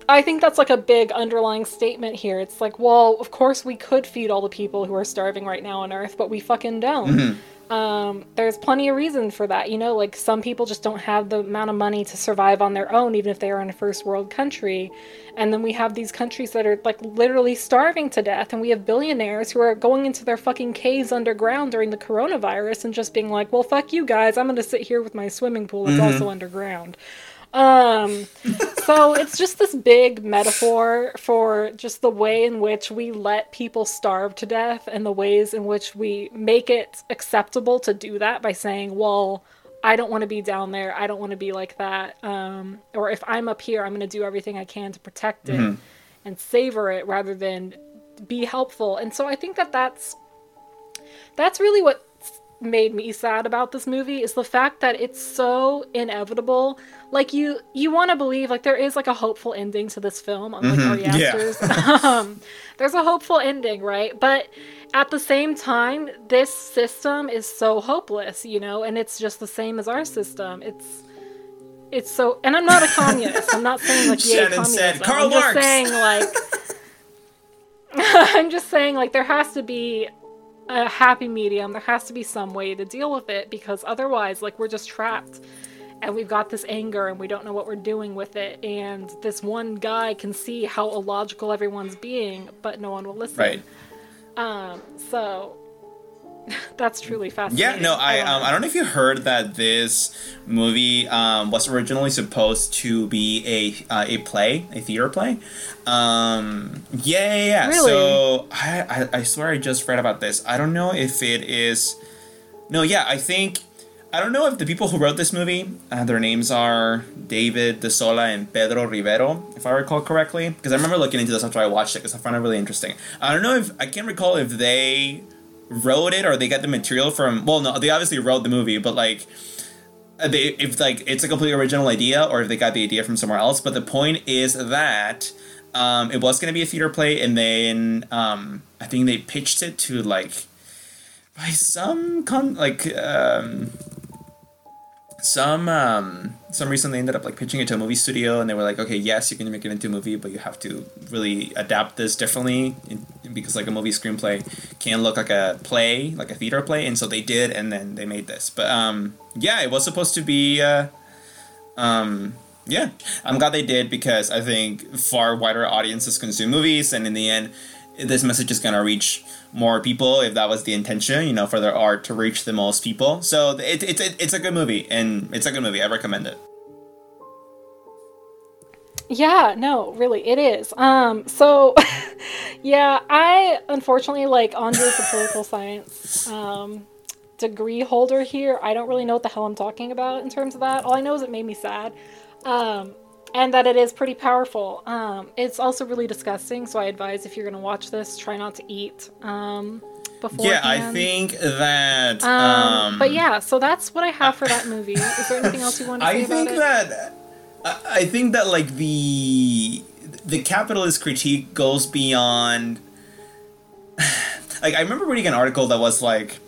I think that's like a big underlying statement here. It's like, well, of course we could feed all the people who are starving right now on Earth, but we fucking don't. Um, there's plenty of reason for that. You know, like some people just don't have the amount of money to survive on their own, even if they are in a first world country. And then we have these countries that are like literally starving to death, and we have billionaires who are going into their fucking caves underground during the coronavirus and just being like, well, fuck you guys, I'm gonna sit here with my swimming pool that's also underground. Um, so it's just this big metaphor for just the way in which we let people starve to death and the ways in which we make it acceptable to do that by saying, well, I don't want to be down there. I don't want to be like that. Um, or if I'm up here, I'm going to do everything I can to protect it and savor it rather than be helpful. And so I think that that's that's really what made me sad about this movie is the fact that it's so inevitable. Like you you want to believe like there is like a hopeful ending to this film unlike Ari yeah. Um, there's a hopeful ending, right? But at the same time, this system is so hopeless, you know, and it's just the same as our system. It's it's so and I'm not a communist. I'm not saying like Shannon communism. said, "Karl I'm just saying like I'm just saying like there has to be a happy medium. There has to be some way to deal with it because otherwise like we're just trapped and we've got this anger and we don't know what we're doing with it and this one guy can see how illogical everyone's being but no one will listen. Right. Um so that's truly fascinating. Yeah, no, I um. I don't know if you heard that this movie um, was originally supposed to be a uh, a play, a theater play. Um, yeah, yeah, yeah. Really? So I, I I swear I just read about this. I don't know if it is. No, yeah, I think I don't know if the people who wrote this movie, uh, their names are David Desola and Pedro Rivero, if I recall correctly. Because I remember looking into this after I watched it because I found it really interesting. I don't know if I can't recall if they wrote it or they got the material from. Well, no, they obviously wrote the movie, but like. uh, They, if like it's a completely original idea or if they got the idea from somewhere else but the point is that um, it was going to be a theater play and then um, i think they pitched it to like by some con like um some um some reason they ended up like pitching it to a movie studio and they were like okay yes you can make it into a movie but you have to really adapt this differently because like a movie screenplay can look like a play, like a theater play, and so they did, and then they made this. But um, yeah, it was supposed to be. Uh, um, yeah, I'm glad they did because I think far wider audiences consume movies, and in the end, this message is gonna reach more people if that was the intention, you know, for their art to reach the most people. So it, it, it it's a good movie, and it's a good movie. I recommend it. Yeah, no, really, it is. Um, so, yeah, I unfortunately like Andre's a political science um, degree holder here. I don't really know what the hell I'm talking about in terms of that. All I know is it made me sad. Um, and that it is pretty powerful. Um, it's also really disgusting, so I advise if you're going to watch this, try not to eat. Um, before. yeah, I think that. Um, um, but yeah, so that's what I have for that movie. Is there anything else you want to say I think that. I think that like the the capitalist critique goes beyond. like I remember reading an article that was like,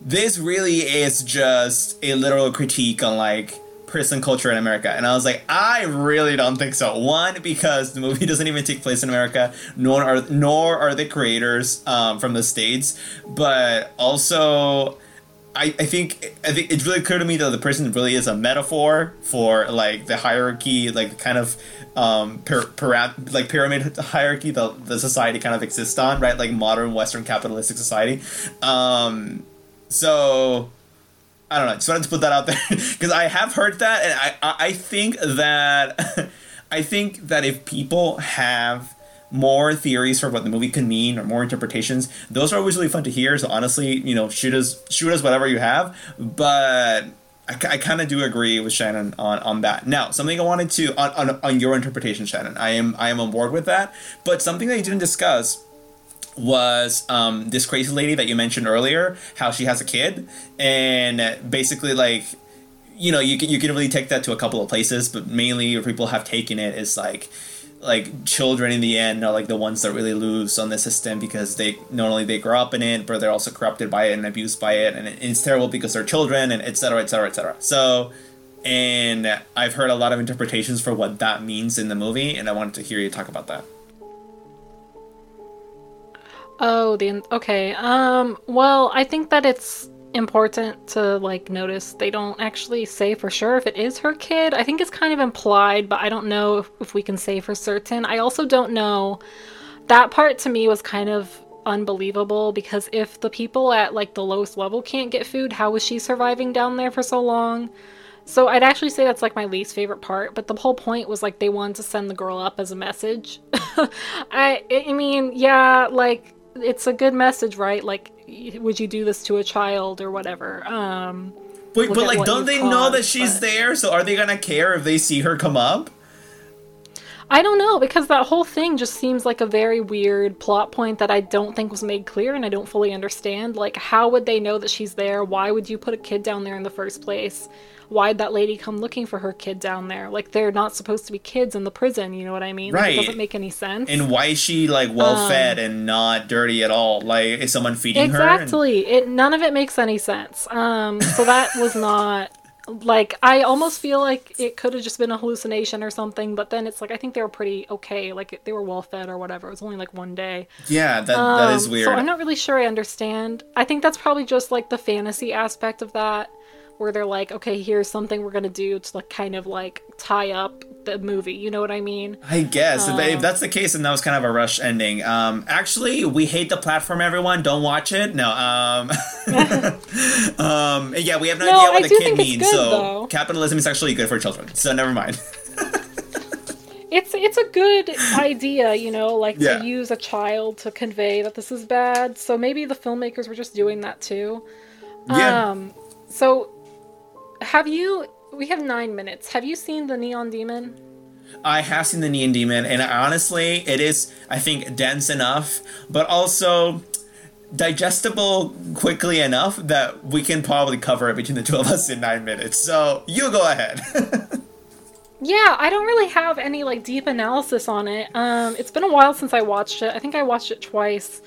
this really is just a literal critique on like prison culture in America. And I was like, I really don't think so. One, because the movie doesn't even take place in America, nor are nor are the creators um, from the states. But also, I, I think I think it's really clear to me that the prison really is a metaphor for like the hierarchy, like the kind of um like pyramid hierarchy the the society kind of exists on, right? Like modern Western capitalistic society. Um, so I don't know. Just wanted to put that out there because I have heard that, and I I think that I think that if people have more theories for what the movie could mean or more interpretations, those are always really fun to hear. So honestly, you know, shoot us shoot us whatever you have, but. I, I kind of do agree with Shannon on, on that. Now, something I wanted to on, on, on your interpretation, Shannon. I am I am on board with that. But something that you didn't discuss was um, this crazy lady that you mentioned earlier, how she has a kid, and basically like, you know, you can you can really take that to a couple of places, but mainly people have taken it is like, like children in the end are like the ones that really lose on the system because they not only they grow up in it, but they're also corrupted by it and abused by it, and it's terrible because they're children and etc. etc. etc. So. And I've heard a lot of interpretations for what that means in the movie, and I wanted to hear you talk about that. Oh, the okay. Um, well, I think that it's important to like notice they don't actually say for sure if it is her kid. I think it's kind of implied, but I don't know if, if we can say for certain. I also don't know. That part to me was kind of unbelievable because if the people at like the lowest level can't get food, how was she surviving down there for so long? So I'd actually say that's like my least favorite part, but the whole point was like they wanted to send the girl up as a message. I I mean, yeah, like it's a good message, right? Like, would you do this to a child or whatever? Um, Wait, but like, don't they caused, know that she's but... there? So are they gonna care if they see her come up? I don't know because that whole thing just seems like a very weird plot point that I don't think was made clear and I don't fully understand. Like, how would they know that she's there? Why would you put a kid down there in the first place? Why'd that lady come looking for her kid down there? Like they're not supposed to be kids in the prison. You know what I mean? Right. Like, it doesn't make any sense. And why is she like well um, fed and not dirty at all? Like is someone feeding exactly. her? Exactly. And... It none of it makes any sense. Um. So that was not like I almost feel like it could have just been a hallucination or something, but then it's like I think they were pretty okay, like they were well fed or whatever. It was only like one day. Yeah, that um, that is um, weird. So I'm not really sure I understand. I think that's probably just like the fantasy aspect of that where they're like, okay, here's something we're gonna do to like kind of like tie up the movie. You know what I mean? I guess um, if that's the case, then that was kind of a rush ending. Um, actually, we hate the platform. Everyone, don't watch it. No. Um, um, yeah, we have no, no idea what I the kid means. Good, so though. capitalism is actually good for children. So never mind. it's it's a good idea, you know, like yeah. to use a child to convey that this is bad. So maybe the filmmakers were just doing that too. Yeah. Um, so have you? We have nine minutes. Have you seen the Neon Demon? I have seen the Neon Demon, and honestly, it is I think dense enough, but also digestible quickly enough that we can probably cover it between the two of us in nine minutes. So you go ahead. yeah, I don't really have any like deep analysis on it. Um, it's been a while since I watched it. I think I watched it twice.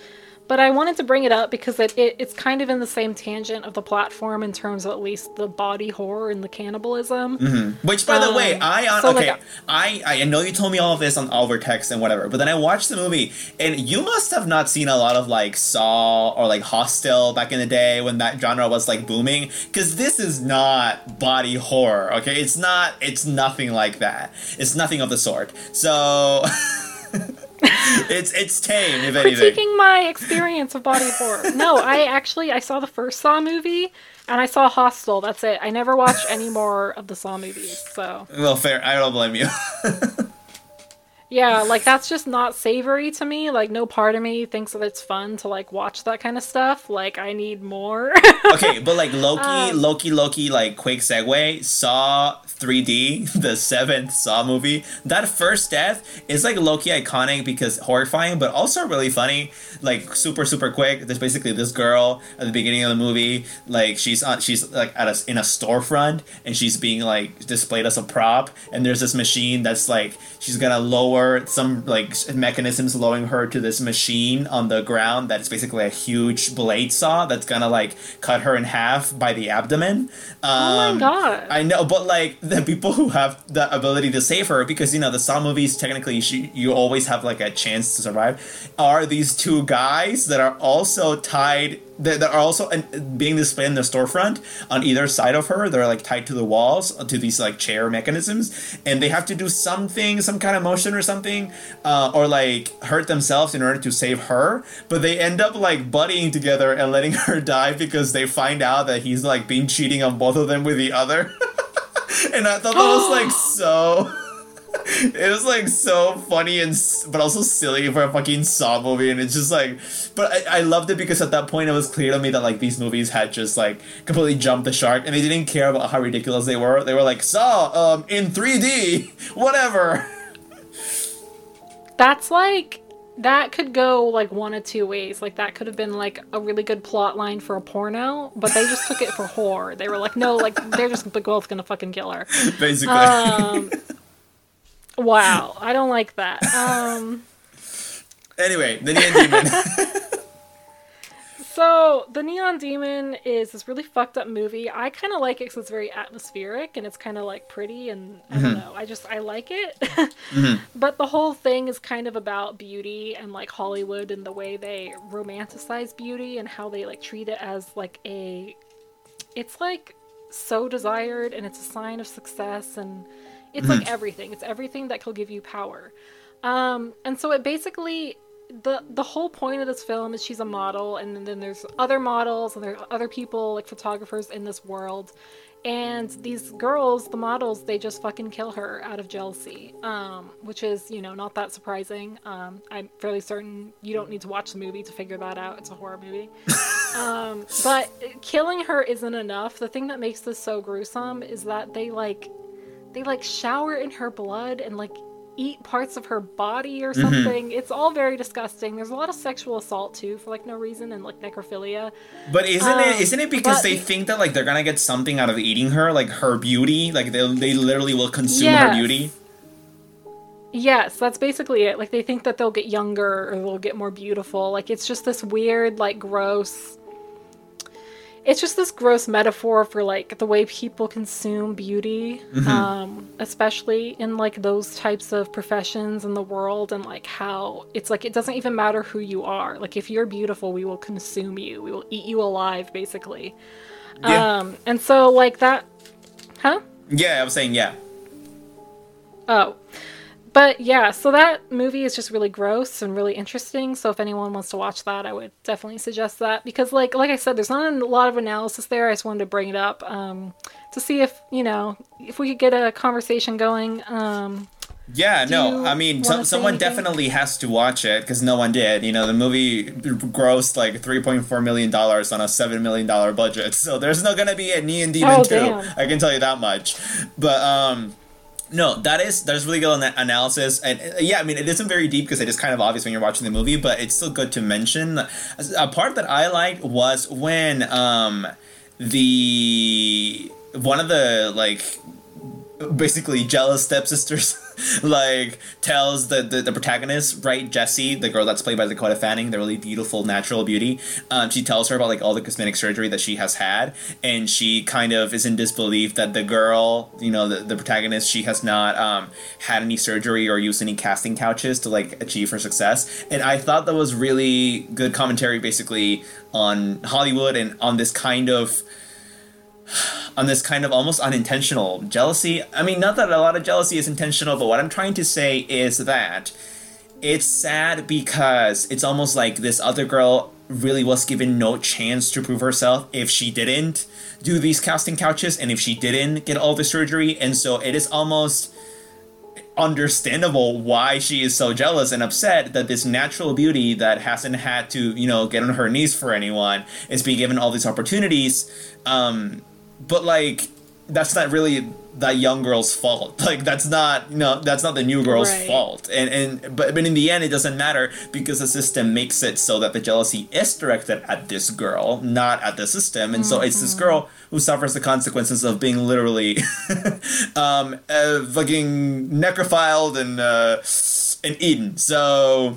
But I wanted to bring it up because it, it it's kind of in the same tangent of the platform in terms of at least the body horror and the cannibalism. Mm-hmm. Which, by the way, Um, I on, so, okay, like, I I know you told me all of this on over text and whatever, but then I watched the movie, and you must have not seen a lot of like Saw or like Hostel back in the day when that genre was like booming, because this is not body horror. Okay, it's not. It's nothing like that. It's nothing of the sort. So. it's it's tame if anything. critiquing my experience of body horror. No, I actually I saw the first Saw movie and I saw Hostel. That's it. I never watched any more of the Saw movies. So Well, fair. I don't blame you. yeah, like that's just not savory to me. Like no part of me thinks that it's fun to like watch that kind of stuff. Like I need more. okay, but like lowkey, Um, lowkey, lowkey, like quick segue. Saw 3D, the seventh Saw movie. That first death is like lowkey iconic because horrifying, but also really funny. Like super, super quick. There's basically this girl at the beginning of the movie. Like she's on, she's like at a in a storefront and she's being like displayed as a prop. And there's this machine that's like she's gonna lower some like mechanisms lowering her to this machine on the ground that's basically a huge blade saw that's gonna like cut her in half by the abdomen. oh Um, my god. I know, but like the people who have the ability to save her, because you know the Saw movies technically she, you always have like a chance to survive, are these two guys that are also tied. That that are also uh, being displayed in the storefront on either side of her. They're like tied to the walls to these like chair mechanisms, and they have to do something, some kind of motion or something, uh, or like hurt themselves in order to save her. But they end up like buddying together and letting her die because they find out that he's like been cheating on both of them with the other. and I thought that was like so. It was like so funny and but also silly for a fucking Saw movie, and it's just like, but I, I loved it because at that point it was clear to me that like these movies had just like completely jumped the shark, and they didn't care about how ridiculous they were. They were like Saw, um, in 3D, whatever. That's like that could go like one of two ways. Like that could have been like a really good plot line for a porno, but they just took it for horror. They were like, no, like they're just both gonna fucking kill her. Basically, Um, wow, I don't like that. Um, anyway, the Neon Demon. so the Neon Demon is this really fucked up movie. I kind of like it because it's very atmospheric and it's kind of like pretty and I don't know. I just I like it. But the whole thing is kind of about beauty and like Hollywood and the way they romanticize beauty and how they like treat it as like a it's like so desired and it's a sign of success and it's like everything. It's everything that will give you power. Um and so it basically the the whole point of this film is she's a model and then there's other models and there are other people like photographers in this world. And these girls the models they just fucking kill her out of jealousy um, which is you know not that surprising. Um, i'm fairly certain you don't need to watch the movie to figure that out. It's a horror movie. Um, but killing her isn't enough. The thing that makes this so gruesome is that they like they like shower in her blood and like eat parts of her body or something it's all very disgusting there's a lot of sexual assault too for like no reason and like necrophilia But isn't Um, it isn't it because they think that like they're gonna get something out of eating her, like her beauty, like they they literally will consume her beauty. Yes, that's basically it. Like they think that they'll get younger or they'll get more beautiful. Like it's just this weird, like gross. It's just this gross metaphor for like the way people consume beauty, um, especially in like those types of professions in the world, and like how it's like it doesn't even matter who you are. Like if you're beautiful, we will consume you. We will eat you alive, basically. Yeah, Um, and so like that, huh? yeah, I was saying yeah. Oh. But yeah, so that movie is just really gross and really interesting. So if anyone wants to watch that, I would definitely suggest that because like like I said, there's not a lot of analysis there. I just wanted to bring it up um, to see if you know if we could get a conversation going. Um, Yeah, no, I mean, say someone anything? definitely has to watch it because no one did. You know, the movie grossed like three point four million dollars on a seven million dollar budget, so there's not gonna be a Neon Demon Oh, two. damn. I can tell you that much. But um, no, that is that is really good ana- analysis, and uh, yeah, I mean, it isn't very deep because it is kind of obvious when you're watching the movie, but it's still good to mention. A part that I liked was when um, the one of the like basically jealous stepsisters like tells the, the, the protagonist, right, Jesse, the girl that's played by Dakota Fanning, the really beautiful natural beauty. Um, she tells her about like all the cosmetic surgery that she has had, and she kind of is in disbelief that the girl, you know, the, the protagonist, she has not um, had any surgery or used any casting couches to like achieve her success. And I thought that was really good commentary, basically on Hollywood and on this kind of on this kind of almost unintentional jealousy. I mean, not that a lot of jealousy is intentional, but what I'm trying to say is that it's sad because it's almost like this other girl really was given no chance to prove herself if she didn't do these casting couches and if she didn't get all the surgery. And so it is almost understandable why she is so jealous and upset that this natural beauty that hasn't had to, you know, get on her knees for anyone is being given all these opportunities. Um, but like that's not really that young girl's fault. Like that's not you know that's not the new girl's right. fault. And and but but in the end it doesn't matter because the system makes it so that the jealousy is directed at this girl, not at the system. And mm-hmm. so it's this mm-hmm. girl who suffers the consequences of being literally um uh, fucking necrophiled and uh and eaten. So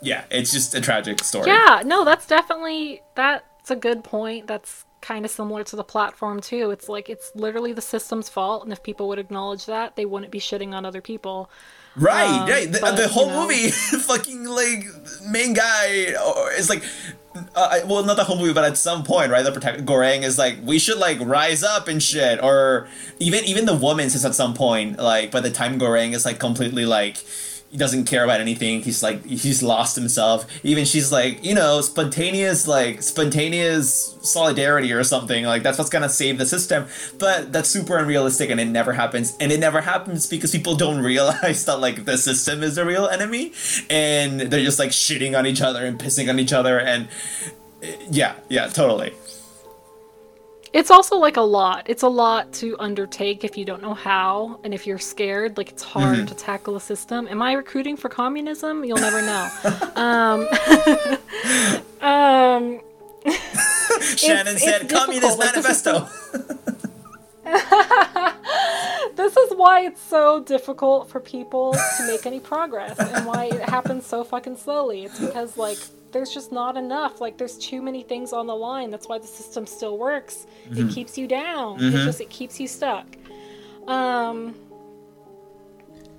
yeah, it's just a tragic story. Yeah, no, that's definitely that's a good point. That's kind of similar to the platform too. It's like it's literally the system's fault, and if people would acknowledge that, they wouldn't be shitting on other people. Right, um, right. The, but, the whole you know, movie, fucking like main guy is like. Uh, well, not the whole movie, but at some point, right? The protect Goreng is like, we should like rise up and shit, or even even the woman says at some point, like, by the time Goreng is like completely like, he doesn't care about anything. He's like he's lost himself. Even she's like, you know, spontaneous like spontaneous solidarity or something. Like that's what's gonna save the system. But that's super unrealistic and it never happens. And it never happens because people don't realize that like the system is the real enemy and they're just like shitting on each other and pissing on each other and yeah, yeah, totally. It's also like a lot. It's a lot to undertake if you don't know how, and if you're scared, like it's hard mm-hmm. to tackle a system. Am I recruiting for communism? You'll never know. um, um, Shannon it's, said, it's "Communist like, Manifesto." this is why it's so difficult for people to make any progress, and why it happens so fucking slowly. It's because like there's just not enough. Like there's too many things on the line. That's why the system still works. Mm-hmm. It keeps you down. Mm-hmm. It just it keeps you stuck. Um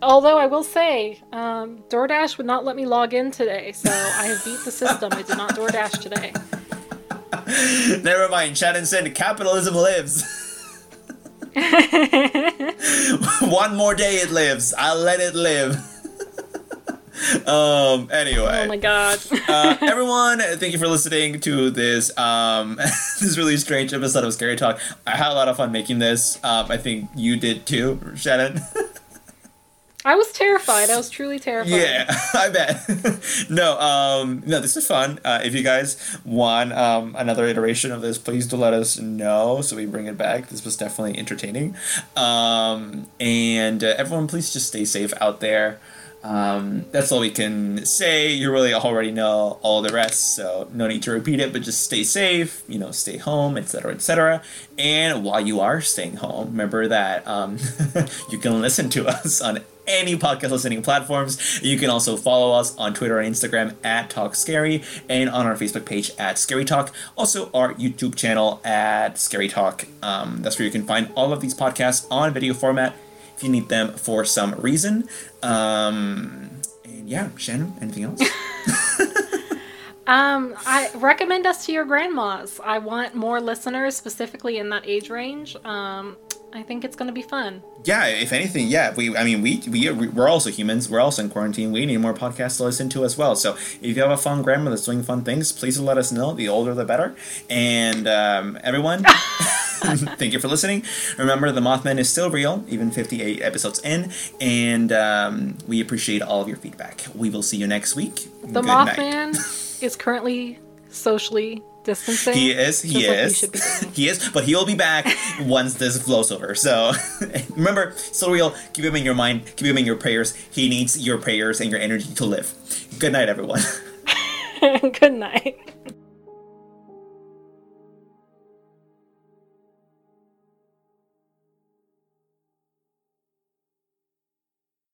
although I will say, um, DoorDash would not let me log in today, so I have beat the system. I did not DoorDash today. Never mind. Shannon said capitalism lives. One more day it lives. I'll let it live um anyway oh my god uh, everyone thank you for listening to this um this really strange episode of scary talk i had a lot of fun making this um i think you did too shannon I was terrified. I was truly terrified. Yeah, I bet. no, um, no, this is fun. Uh, if you guys want um, another iteration of this, please do let us know so we bring it back. This was definitely entertaining. Um, and uh, everyone, please just stay safe out there. Um, that's all we can say. You really already know all the rest, so no need to repeat it. But just stay safe, you know, stay home, etc., etc. And while you are staying home, remember that um, you can listen to us on any podcast listening platforms. You can also follow us on Twitter and Instagram at Talk Scary and on our Facebook page at Scary Talk. Also, our YouTube channel at Scary Talk. Um, that's where you can find all of these podcasts on video format if you need them for some reason. Um, and yeah, Shannon, anything else? um, I recommend us to your grandmas. I want more listeners, specifically in that age range. Um, I think it's going to be fun. Yeah, if anything, yeah. We, I mean, we we we're also humans. We're also in quarantine. We need more podcasts to listen to as well. So if you have a fun grandma that's doing fun things, please let us know. The older, the better. And um, everyone. Thank you for listening. Remember, the Mothman is still real, even 58 episodes in, and um, we appreciate all of your feedback. We will see you next week. The Good Mothman is currently socially distancing. He is. He is. Like he is. But he will be back once this blows over. So remember, still real. Keep him in your mind. Keep him in your prayers. He needs your prayers and your energy to live. Good night, everyone. Good night.